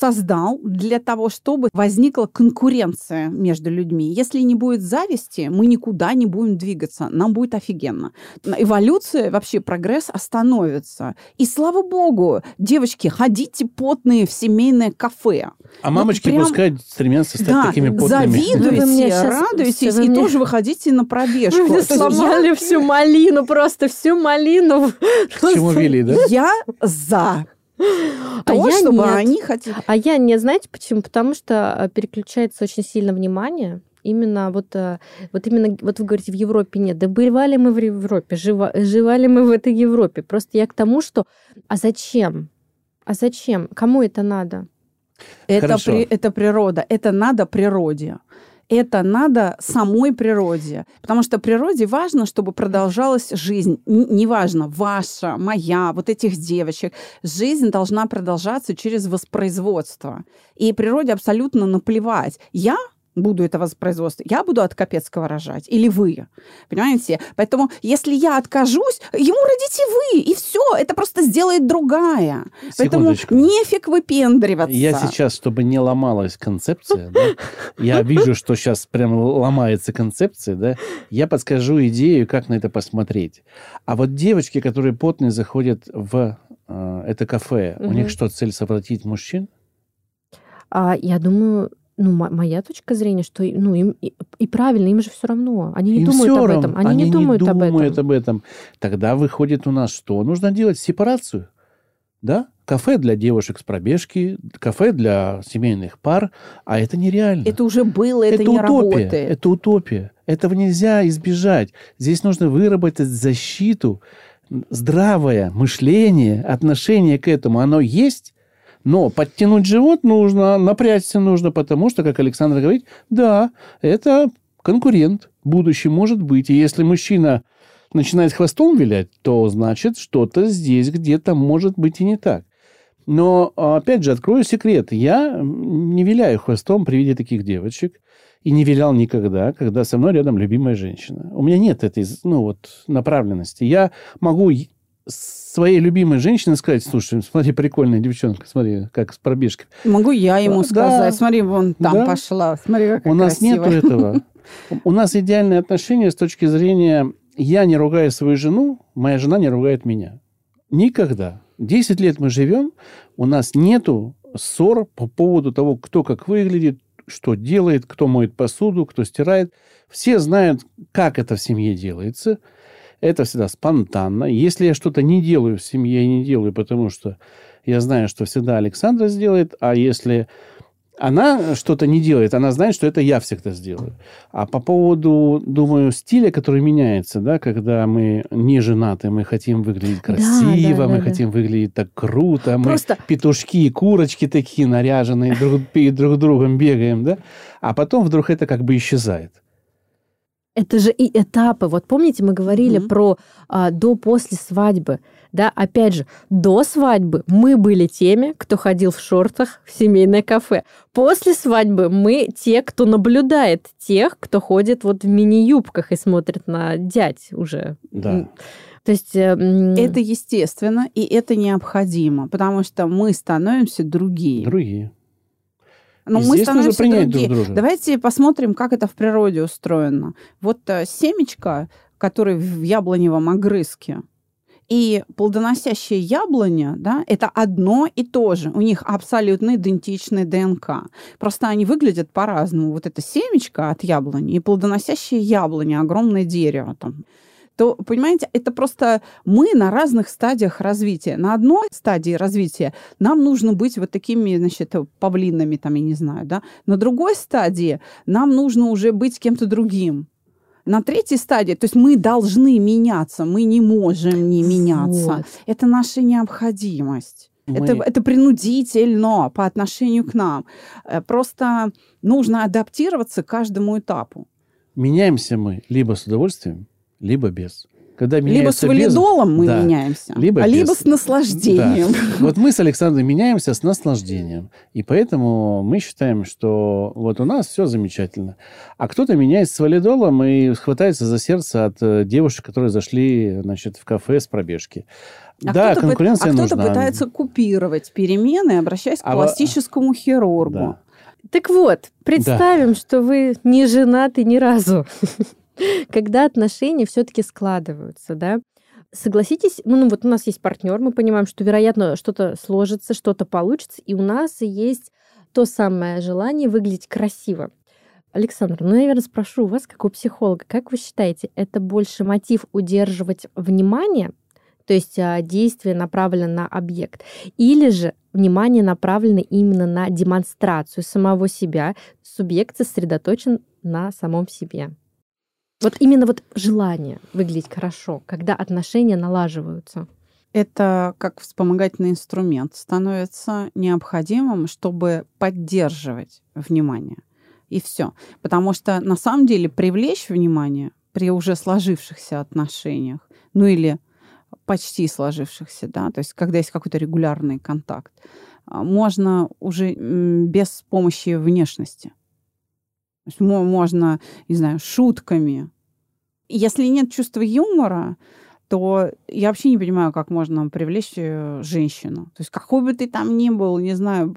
создал для того, чтобы возникла конкуренция между людьми. Если не будет зависти, мы никуда не будем двигаться. Нам будет офигенно. Эволюция, вообще прогресс остановится. И слава богу, девочки, ходите потные в семейное кафе. А мамочки прям- пускай стремятся стать Да, такими потными. завидуйте, мне радуйтесь и мне- тоже выходите на пробежку. Вы сломали всю малину, просто всю малину. К чему вели, да? Я за А то, я чтобы нет. они хотели. А я не, знаете почему? Потому что э, переключается очень сильно внимание. Именно вот, э, вот именно, вот вы говорите, в Европе нет. Да бывали мы в Европе, жива, живали мы в этой Европе. Просто я к тому, что, а зачем? А зачем? Кому это надо? Это, Хорошо. при- это природа, это надо природе. Это надо самой природе. Потому что природе важно, чтобы продолжалась жизнь. Н- Неважно, ваша, моя, вот этих девочек. Жизнь должна продолжаться через воспроизводство. И природе абсолютно наплевать. Я буду это воспроизводство, я буду от Капецкого рожать, или вы. Понимаете? Поэтому, если я откажусь, ему родите вы, и все. Это просто сделает другая. Поэтому Секундочку. нефиг выпендриваться. Я сейчас, чтобы не ломалась концепция, да, я вижу, что сейчас прям ломается концепция, да, я подскажу идею, как на это посмотреть. А вот девочки, которые потные заходят в э, это кафе, у них что, цель совратить мужчин? А, я думаю, Ну, мо- моя точка зрения, что ну, им и, и правильно, им же все равно. Они не Им думают об этом. Они, не думают, об этом. об этом. Тогда выходит у нас что? Нужно делать сепарацию. Да? Кафе для девушек с пробежки, кафе для семейных пар, а это нереально. Это уже было, это, не утопия. работает. Это утопия. Этого нельзя избежать. Здесь нужно выработать защиту, здравое мышление, отношение к этому. Оно есть, но подтянуть живот нужно, напрячься нужно, потому что, как Александр говорит, да, это конкурент. Будущий может быть. И если мужчина начинает хвостом вилять, то значит, что-то здесь где-то может быть и не так. Но, опять же, открою секрет. Я не виляю хвостом при виде таких девочек и не вилял никогда, когда со мной рядом любимая женщина. У меня нет этой ну, вот, направленности. Я могу своей любимой женщине сказать, слушай, смотри, прикольная девчонка, смотри, как с пробежки. Могу я ему Да. сказать, смотри, вон там Да. пошла, смотри, какая У нас красивая. нету этого. У нас идеальные отношения с точки зрения я не ругаю свою жену, моя жена не ругает меня. Никогда. Десять лет мы живем, у нас нету ссор по поводу того, кто как выглядит, что делает, кто моет посуду, кто стирает. Все знают, как это в семье делается. Это всегда спонтанно. Если я что-то не делаю в семье, я не делаю, потому что я знаю, что всегда Александра сделает, а если она что-то не делает, она знает, что это я всегда сделаю. А по поводу, думаю, стиля, который меняется, да, когда мы не женаты, мы хотим выглядеть Да, красиво, да, мы да, да. хотим выглядеть так круто, мы Просто петушки и курочки такие наряженные, друг друг другом бегаем, да, а потом вдруг это как бы исчезает. Это же и этапы. Вот помните, мы говорили Мгм. про а, до-после свадьбы. Да, опять же, до свадьбы мы были теми, кто ходил в шортах в семейное кафе. После свадьбы мы те, кто наблюдает тех, кто ходит вот в мини-юбках и смотрит на дядь уже. Да. То есть... э, Это естественно, и это необходимо, потому что мы становимся другие. Другие. Но И мы здесь нужно становимся принять другие. друг друга. Давайте посмотрим, как это в природе устроено. Вот э, семечко, которое в яблоневом огрызке, и плодоносящее яблоня, да, это одно и то же. У них абсолютно идентичный ДНК. Просто они выглядят по-разному. Вот это семечко от яблони и плодоносящее яблоня, огромное дерево там то, понимаете, это просто мы на разных стадиях развития. На одной стадии развития нам нужно быть вот такими, значит, павлинами, там, я не знаю, да. На другой стадии нам нужно уже быть кем-то другим. На третьей стадии, то есть мы должны меняться, мы не можем не меняться. вот. Это наша необходимость. Мы- Это, это принудительно по отношению к нам. Э, Просто нужно адаптироваться к каждому этапу. Меняемся мы либо с удовольствием, либо без. Когда Либо меняется с валидолом мы да. меняемся, Либо а либо без. с наслаждением. Да. Вот мы с Александром меняемся с наслаждением. И поэтому мы считаем, что вот у нас все замечательно. А кто-то меняется с валидолом и хватается за сердце от э, девушек, которые зашли значит, в кафе с пробежки. А да, кто-то пы- конкуренция а кто-то нужна. пытается купировать перемены, обращаясь к А во- пластическому хирургу. Да. Так вот, представим, что вы не женаты ни разу. Когда отношения все-таки складываются, да? Согласитесь, ну ну вот у нас есть партнер, мы понимаем, что, вероятно, что-то сложится, что-то получится, и у нас есть то самое желание выглядеть красиво. Александр, ну, наверное, спрошу у вас, как у психолога, как вы считаете, это больше мотив удерживать внимание, то есть а, действие направлено на объект, или же внимание направлено именно на демонстрацию самого себя, субъект сосредоточен на самом себе? Вот именно вот желание выглядеть хорошо, когда отношения налаживаются. Это как вспомогательный инструмент становится необходимым, чтобы поддерживать внимание. И все. Потому что на самом деле привлечь внимание при уже сложившихся отношениях, ну или почти сложившихся, да, то есть когда есть какой-то регулярный контакт, а, можно уже без помощи внешности. Есть мо- можно, не знаю, шутками. Если нет чувства юмора, то я вообще не понимаю, как можно привлечь э, женщину. То есть какой бы ты там ни был, не знаю,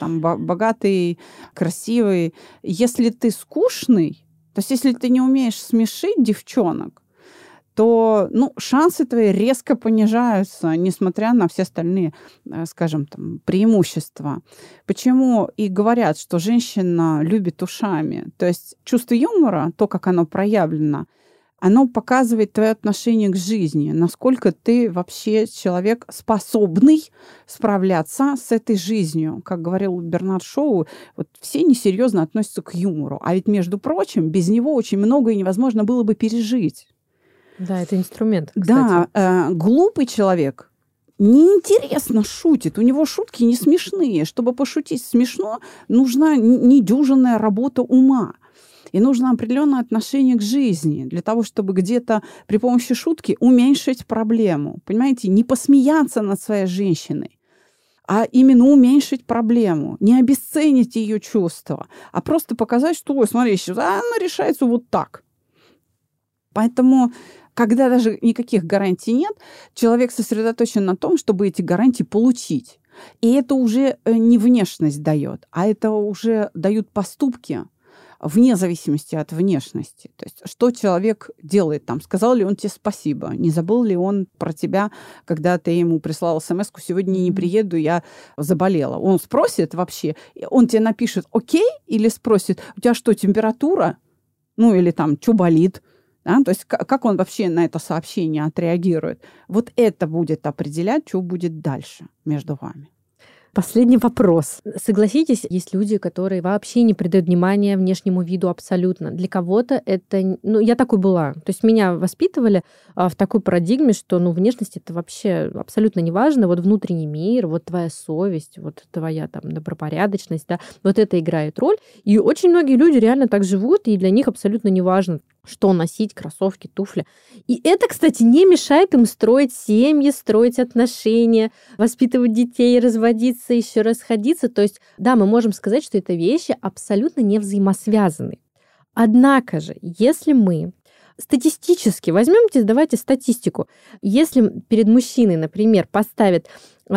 там бо- богатый, красивый, если ты скучный, то есть если ты не умеешь смешить девчонок, то ну, шансы твои резко понижаются, несмотря на все остальные, э, скажем, там, преимущества. Почему и говорят, что женщина любит ушами? То есть чувство юмора, то, как оно проявлено, оно показывает твое отношение к жизни, насколько ты вообще человек способный справляться с этой жизнью. Как говорил Бернард Шоу, вот все несерьезно относятся к юмору. А ведь, между прочим, без него очень многое невозможно было бы пережить. Да, это инструмент. Кстати. Да, э, глупый человек неинтересно шутит. У него шутки не смешные. Чтобы пошутить смешно, нужна недюжинная работа ума. И нужно определенное отношение к жизни для того, чтобы где-то при помощи шутки уменьшить проблему. Понимаете, не посмеяться над своей женщиной, а именно уменьшить проблему, не обесценить ее чувства, а просто показать, что, ой, смотри, она решается вот так. Поэтому когда даже никаких гарантий нет, человек сосредоточен на том, чтобы эти гарантии получить. И это уже э, не внешность дает, а это уже дают поступки, вне зависимости от внешности. То есть что человек делает там? Сказал ли он тебе спасибо? Не забыл ли он про тебя, когда ты ему прислал смс сегодня не приеду, я заболела? Он спросит вообще, он тебе напишет окей или спросит, у тебя что, температура? Ну или там, что болит? Да? То есть как он вообще на это сообщение отреагирует? Вот это будет определять, что будет дальше между вами. Последний вопрос. Согласитесь, есть люди, которые вообще не придают внимания внешнему виду абсолютно. Для кого-то это... Ну, я такой была. То есть меня воспитывали а, в такой парадигме, что ну, внешность это вообще абсолютно не важно. Вот внутренний мир, вот твоя совесть, вот твоя там добропорядочность, да, вот это играет роль. И очень многие люди реально так живут, и для них абсолютно не важно, что носить, кроссовки, туфли. И это, кстати, не мешает им строить семьи, строить отношения, воспитывать детей, разводиться, еще расходиться. То есть, да, мы можем сказать, что это вещи абсолютно не взаимосвязаны. Однако же, если мы статистически возьмемте, давайте статистику. Если перед мужчиной, например, поставят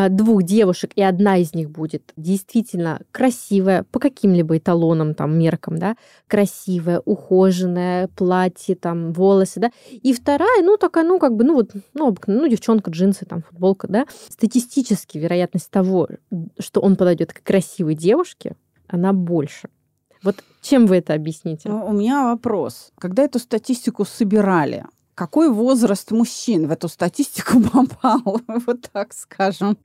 двух девушек, и одна из них будет действительно красивая, по каким-либо эталонам, там, меркам, да, красивая, ухоженная, платье, там, волосы, да, и вторая, ну, такая, ну, как бы, ну, вот, ну, ну, девчонка, джинсы, там, футболка, да, статистически вероятность того, что он подойдет к красивой девушке, она больше. Вот чем вы это объясните? У меня вопрос. Когда эту статистику собирали, какой возраст мужчин в эту статистику попал, вот так скажем.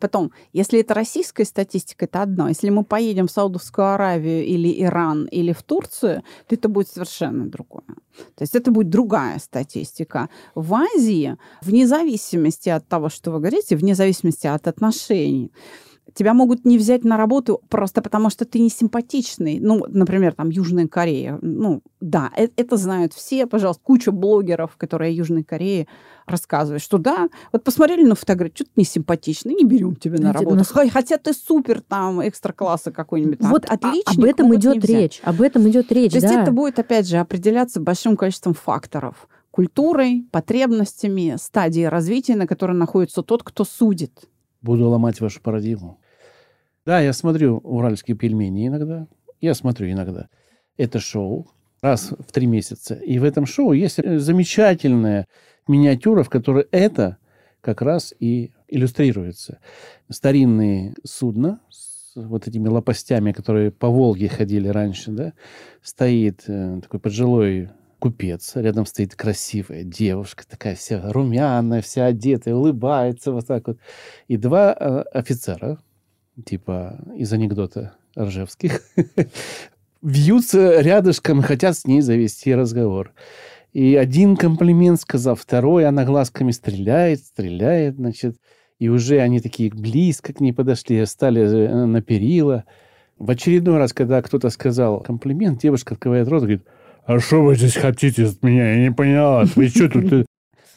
Потом, если это российская статистика, это одно. Если мы поедем в Саудовскую Аравию или Иран или в Турцию, то это будет совершенно другое. То есть это будет другая статистика. В Азии, вне зависимости от того, что вы говорите, вне зависимости от отношений, тебя могут не взять на работу просто потому, что ты не симпатичный. Ну, например, там Южная Корея. Ну, да, это, это знают все, пожалуйста, куча блогеров, которые о Южной Корее рассказывают, что да, вот посмотрели на фотографию, что-то не симпатичный, не берем тебя на работу. Нас... Хотя ты супер там экстра-класса какой-нибудь. Вот а, отличник, об этом идет речь. Об этом идет речь. То да. есть это будет, опять же, определяться большим количеством факторов культурой, потребностями, стадией развития, на которой находится тот, кто судит. Буду ломать вашу парадигму. Да, я смотрю «Уральские пельмени» иногда. Я смотрю иногда. Это шоу раз в три месяца. И в этом шоу есть замечательная миниатюра, в которой это как раз и иллюстрируется. Старинные судна с вот этими лопастями, которые по Волге ходили раньше, да, стоит э, такой пожилой купец, рядом стоит красивая девушка, такая вся румяная, вся одетая, улыбается вот так вот. И два э, офицера, типа из анекдота Ржевских, вьются рядышком и хотят с ней завести разговор. И один комплимент сказав, второй, она глазками стреляет, стреляет, значит, и уже они такие близко к ней подошли, стали э, на перила. В очередной раз, когда кто-то сказал комплимент, девушка открывает рот и говорит, а что вы здесь хотите от меня? Я не поняла. Вы что тут э,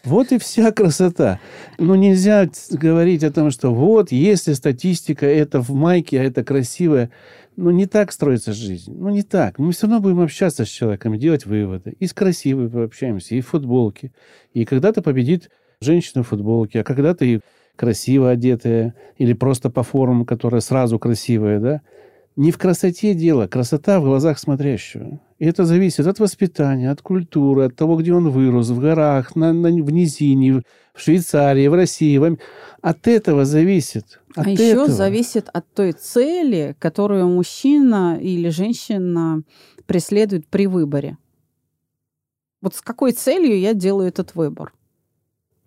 вот и вся красота. Но нельзя говорить о том, что вот, если статистика, это в майке, а это красивое. Ну, не так строится жизнь. Ну, не так. Мы все равно будем общаться с человеком, делать выводы. И с красивой пообщаемся, и в футболке. И когда-то победит женщина в футболке, а когда-то и красиво одетая, или просто по формам, которая сразу красивая, да. Не в красоте дело, красота в глазах смотрящего. И это зависит от воспитания, от культуры, от того, где он вырос, в горах, на, на, в низине, в Швейцарии, в России. В... От этого зависит. От а этого. еще зависит от той цели, которую мужчина или женщина преследует при выборе. Вот с какой целью я делаю этот выбор?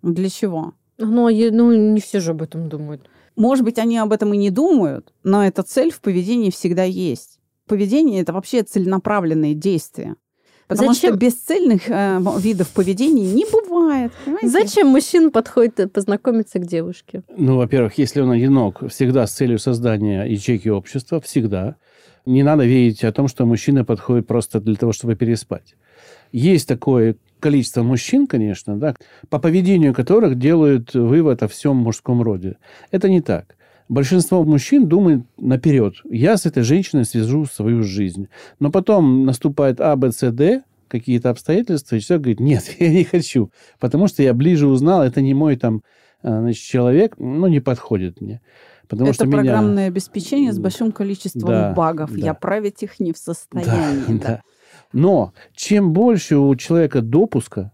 Для чего? Ну, а ну, не все же об этом думают. Может быть, они об этом и не думают, но эта цель в поведении всегда есть. Поведение – это вообще целенаправленные действия. Потому Зачем? что бесцельных э, видов поведения не бывает. Понимаете? Зачем мужчина подходит познакомиться к девушке? Ну, во-первых, если он одинок, всегда с целью создания ячейки общества, всегда. Не надо верить о том, что мужчина подходит просто для того, чтобы переспать. Есть такое количество мужчин, конечно, да, по поведению которых делают вывод о всем мужском роде. Это не так. Большинство мужчин думает наперед. Я с этой женщиной свяжу свою жизнь. Но потом наступает А, Б, С, Д, какие-то обстоятельства, и человек говорит, нет, я не хочу, потому что я ближе узнал, это не мой там а, значит, человек, ну, не подходит мне. Потому это что программное меня... обеспечение с большим количеством да, багов. Да. Я править их не в состоянии. Да, да. Да. Но чем больше у человека допуска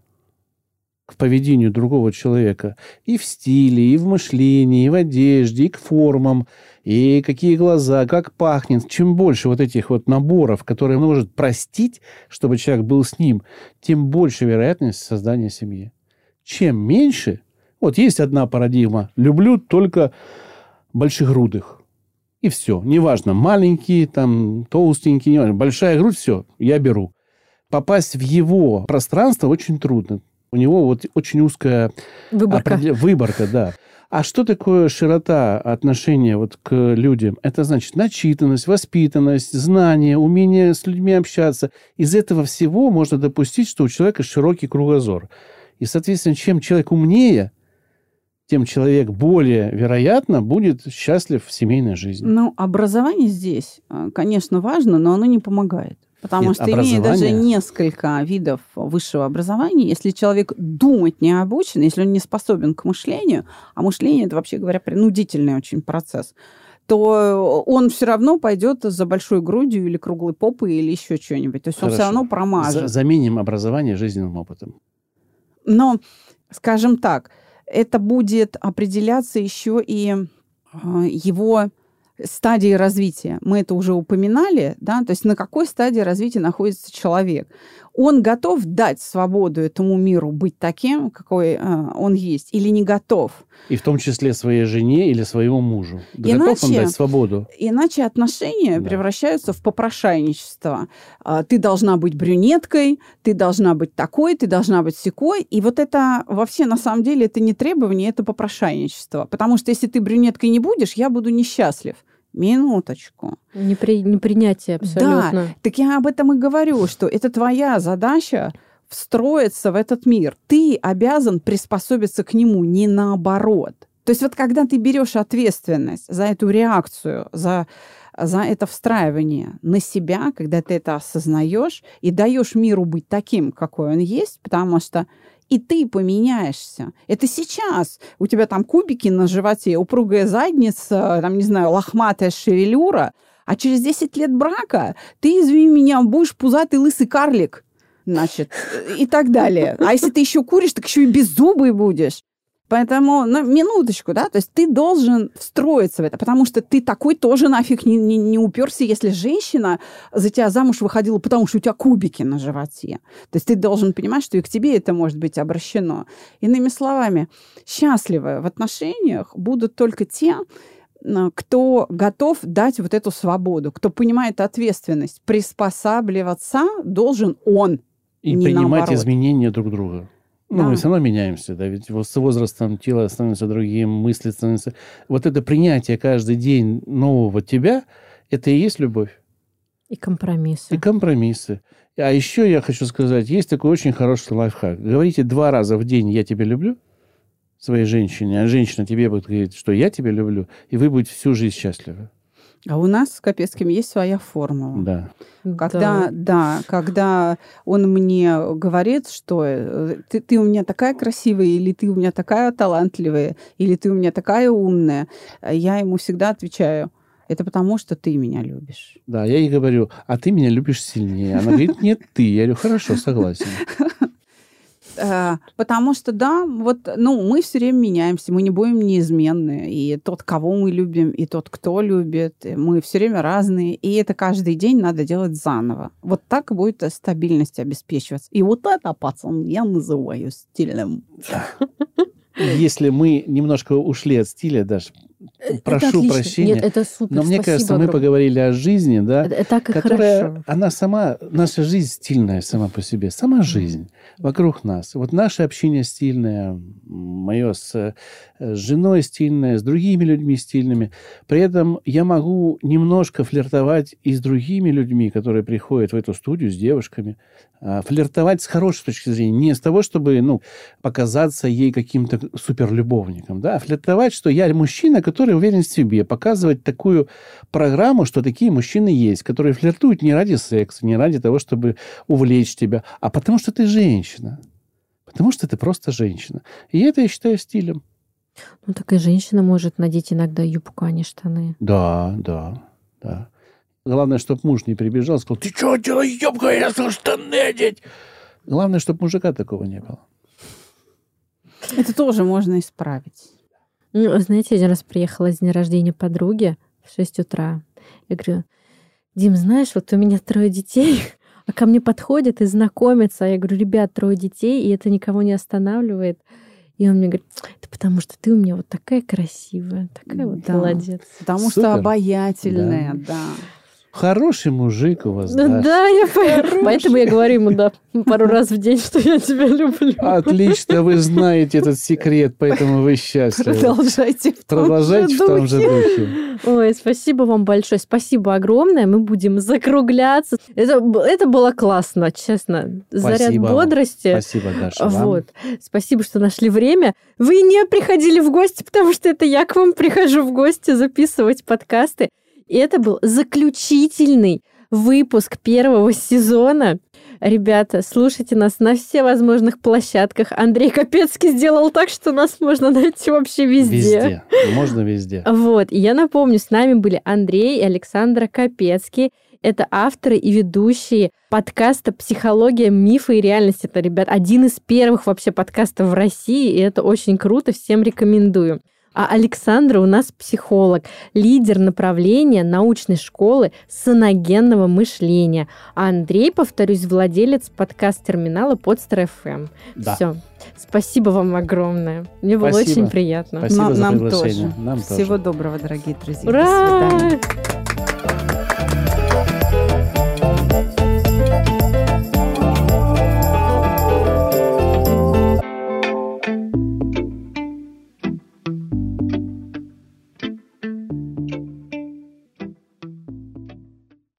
к поведению другого человека и в стиле, и в мышлении, и в одежде, и к формам, и какие глаза, как пахнет. Чем больше вот этих вот наборов, которые он может простить, чтобы человек был с ним, тем больше вероятность создания семьи. Чем меньше, вот есть одна парадигма, люблю только большегрудых. И все. Неважно, маленький, там, толстенький, неважно. Большая грудь, все, я беру. Попасть в его пространство очень трудно. У него вот очень узкая выборка. Определ... выборка, да. А что такое широта отношения вот к людям? Это значит начитанность, воспитанность, знание, умение с людьми общаться. Из этого всего можно допустить, что у человека широкий кругозор. И, соответственно, чем человек умнее, тем человек более вероятно будет счастлив в семейной жизни. Ну, образование здесь, э, конечно, важно, но оно не помогает. Потому Нет, что имея даже несколько видов высшего образования, если человек думать не обучен, если он не способен к мышлению, а мышление это вообще говоря принудительный очень процесс, то он все равно пойдет за большой грудью или круглой попой или еще что-нибудь. То есть Хорошо. он все равно промажет. Заменим образование жизненным опытом. Но, скажем так, это будет определяться еще и а, его стадии развития. Мы это уже упоминали, да, то есть на какой стадии развития находится человек он готов дать свободу этому миру быть таким, какой э, он есть, или не готов. И в том числе своей жене или своему мужу. Иначе, готов он дать свободу? Иначе отношения да. превращаются в попрошайничество. Э, ты должна быть брюнеткой, ты должна быть такой, ты должна быть секой. И вот это вообще на самом деле это не требование, это попрошайничество. Потому что если ты брюнеткой не будешь, я буду несчастлив. Минуточку. Непри... Непринятие абсолютно. Да, так я об этом и говорю, что это твоя задача встроиться в этот мир. Ты обязан приспособиться к нему, не наоборот. То есть вот когда ты берешь ответственность за эту реакцию, за, за это встраивание на себя, когда ты это осознаешь и даешь миру быть таким, какой он есть, потому что и ты поменяешься. Это сейчас. У тебя там кубики на животе, упругая задница, там, не знаю, лохматая шевелюра, а через 10 лет брака ты, извини меня, будешь пузатый лысый карлик значит, и так далее. А если ты еще куришь, так еще и беззубый будешь. Поэтому, на минуточку, да, то есть ты должен встроиться в это, потому что ты такой тоже нафиг не, не, не уперся, если женщина за тебя замуж выходила, потому что у тебя кубики на животе. То есть ты должен понимать, что и к тебе это может быть обращено. Иными словами, счастливы в отношениях будут только те, кто готов дать вот эту свободу, кто понимает ответственность. Приспосабливаться должен он. И принимать наоборот. изменения друг друга. Ну, да. мы все равно меняемся, да, ведь с возрастом тело становится другим, мысли становятся... Вот это принятие каждый день нового тебя, это и есть любовь. И компромиссы. И компромиссы. А еще я хочу сказать, есть такой очень хороший лайфхак. Говорите два раза в день «я тебя люблю» своей женщине, а женщина тебе будет говорить, что «я тебя люблю», и вы будете всю жизнь счастливы. А у нас с Капецким есть своя формула. Да. Когда, да. да, когда он мне говорит, что э, ты, ты у меня такая красивая, или ты у меня такая талантливая, или ты у меня такая умная, я ему всегда отвечаю, Это потому, что ты меня любишь. Да, я ей говорю, а ты меня любишь сильнее. Она говорит, нет, ты. Я говорю, хорошо, согласен. Э, потому что, да, вот, ну, мы все время меняемся, мы не будем неизменны. И тот, кого мы любим, и тот, кто любит, мы все время разные. И это каждый день надо делать заново. Вот так будет стабильность обеспечиваться. И вот это, пацан, я называю стилем. Если мы немножко ушли от стиля, даже прошу отлично. прощения. Нет, это супер. Но мне Спасибо кажется, мы поговорили о жизни, да, Это, это которая, хорошо. она сама, наша жизнь стильная сама по себе, сама жизнь вокруг нас. Вот наше общение стильное, мое с э, с женой стильное, с другими людьми стильными. При этом я могу немножко флиртовать и с другими людьми, которые приходят в эту студию, с девушками. А, Флиртовать с хорошей точки зрения, не с того, чтобы ну, показаться ей каким-то суперлюбовником, да, а флиртовать, что я мужчина, который уверен в себе, показывать такую программу, что такие мужчины есть, которые флиртуют не ради секса, не ради того, чтобы увлечь тебя, а потому что ты женщина. Потому что ты просто женщина. И это я считаю стилем. Ну, такая женщина может надеть иногда юбку, а не штаны. Да, да, да. Главное, чтобы муж не прибежал и сказал, ты что делаешь, ёбка, я сказал, штаны одеть. Главное, чтобы мужика такого не было. Это тоже можно исправить. Ну, знаете, один раз приехала с дня рождения подруги в 6 утра. Я говорю, Дим, знаешь, вот у меня трое детей, а ко мне подходят и знакомятся. Я говорю, ребят, трое детей, и это никого не останавливает. И он мне говорит, это потому что ты у меня вот такая красивая, такая вот Да. молодец. Потому Супер. что обаятельная, да. Хороший мужик у вас, Да, да, я по- поэтому я говорю ему, да, пару раз в день, что я тебя люблю. Отлично, вы знаете этот секрет, поэтому вы счастливы. Продолжайте в том Продолжайте же в том же духе. Ой, спасибо вам большое, спасибо огромное. Мы будем закругляться. Это, это было классно, честно. Заряд Спасибо вам. бодрости. Спасибо, Даша, вам. Вот. Спасибо, что нашли время. Вы не приходили в гости, потому что это я к вам прихожу в гости записывать подкасты. И это был заключительный выпуск первого сезона. Ребята, слушайте нас на всевозможных площадках. Андрей Капецкий сделал так, что нас можно найти вообще Везде. Можно везде. вот, и я напомню, с нами были Андрей и Александра Капецкий. Это авторы и ведущие подкаста «Психология, мифы и реальность». Это, ребят, один из первых вообще подкастов в России, и это очень круто, всем рекомендую. А Александра у нас психолог, лидер направления научной школы саногенного мышления. А Андрей, повторюсь, владелец подкаст-терминала Подстер ФМ. Да. Все. Спасибо вам огромное. Мне было Спасибо. очень приятно. Спасибо Нам- за нам приглашение. тоже. Нам Всего тоже. доброго, дорогие друзья. До Ура! свидания.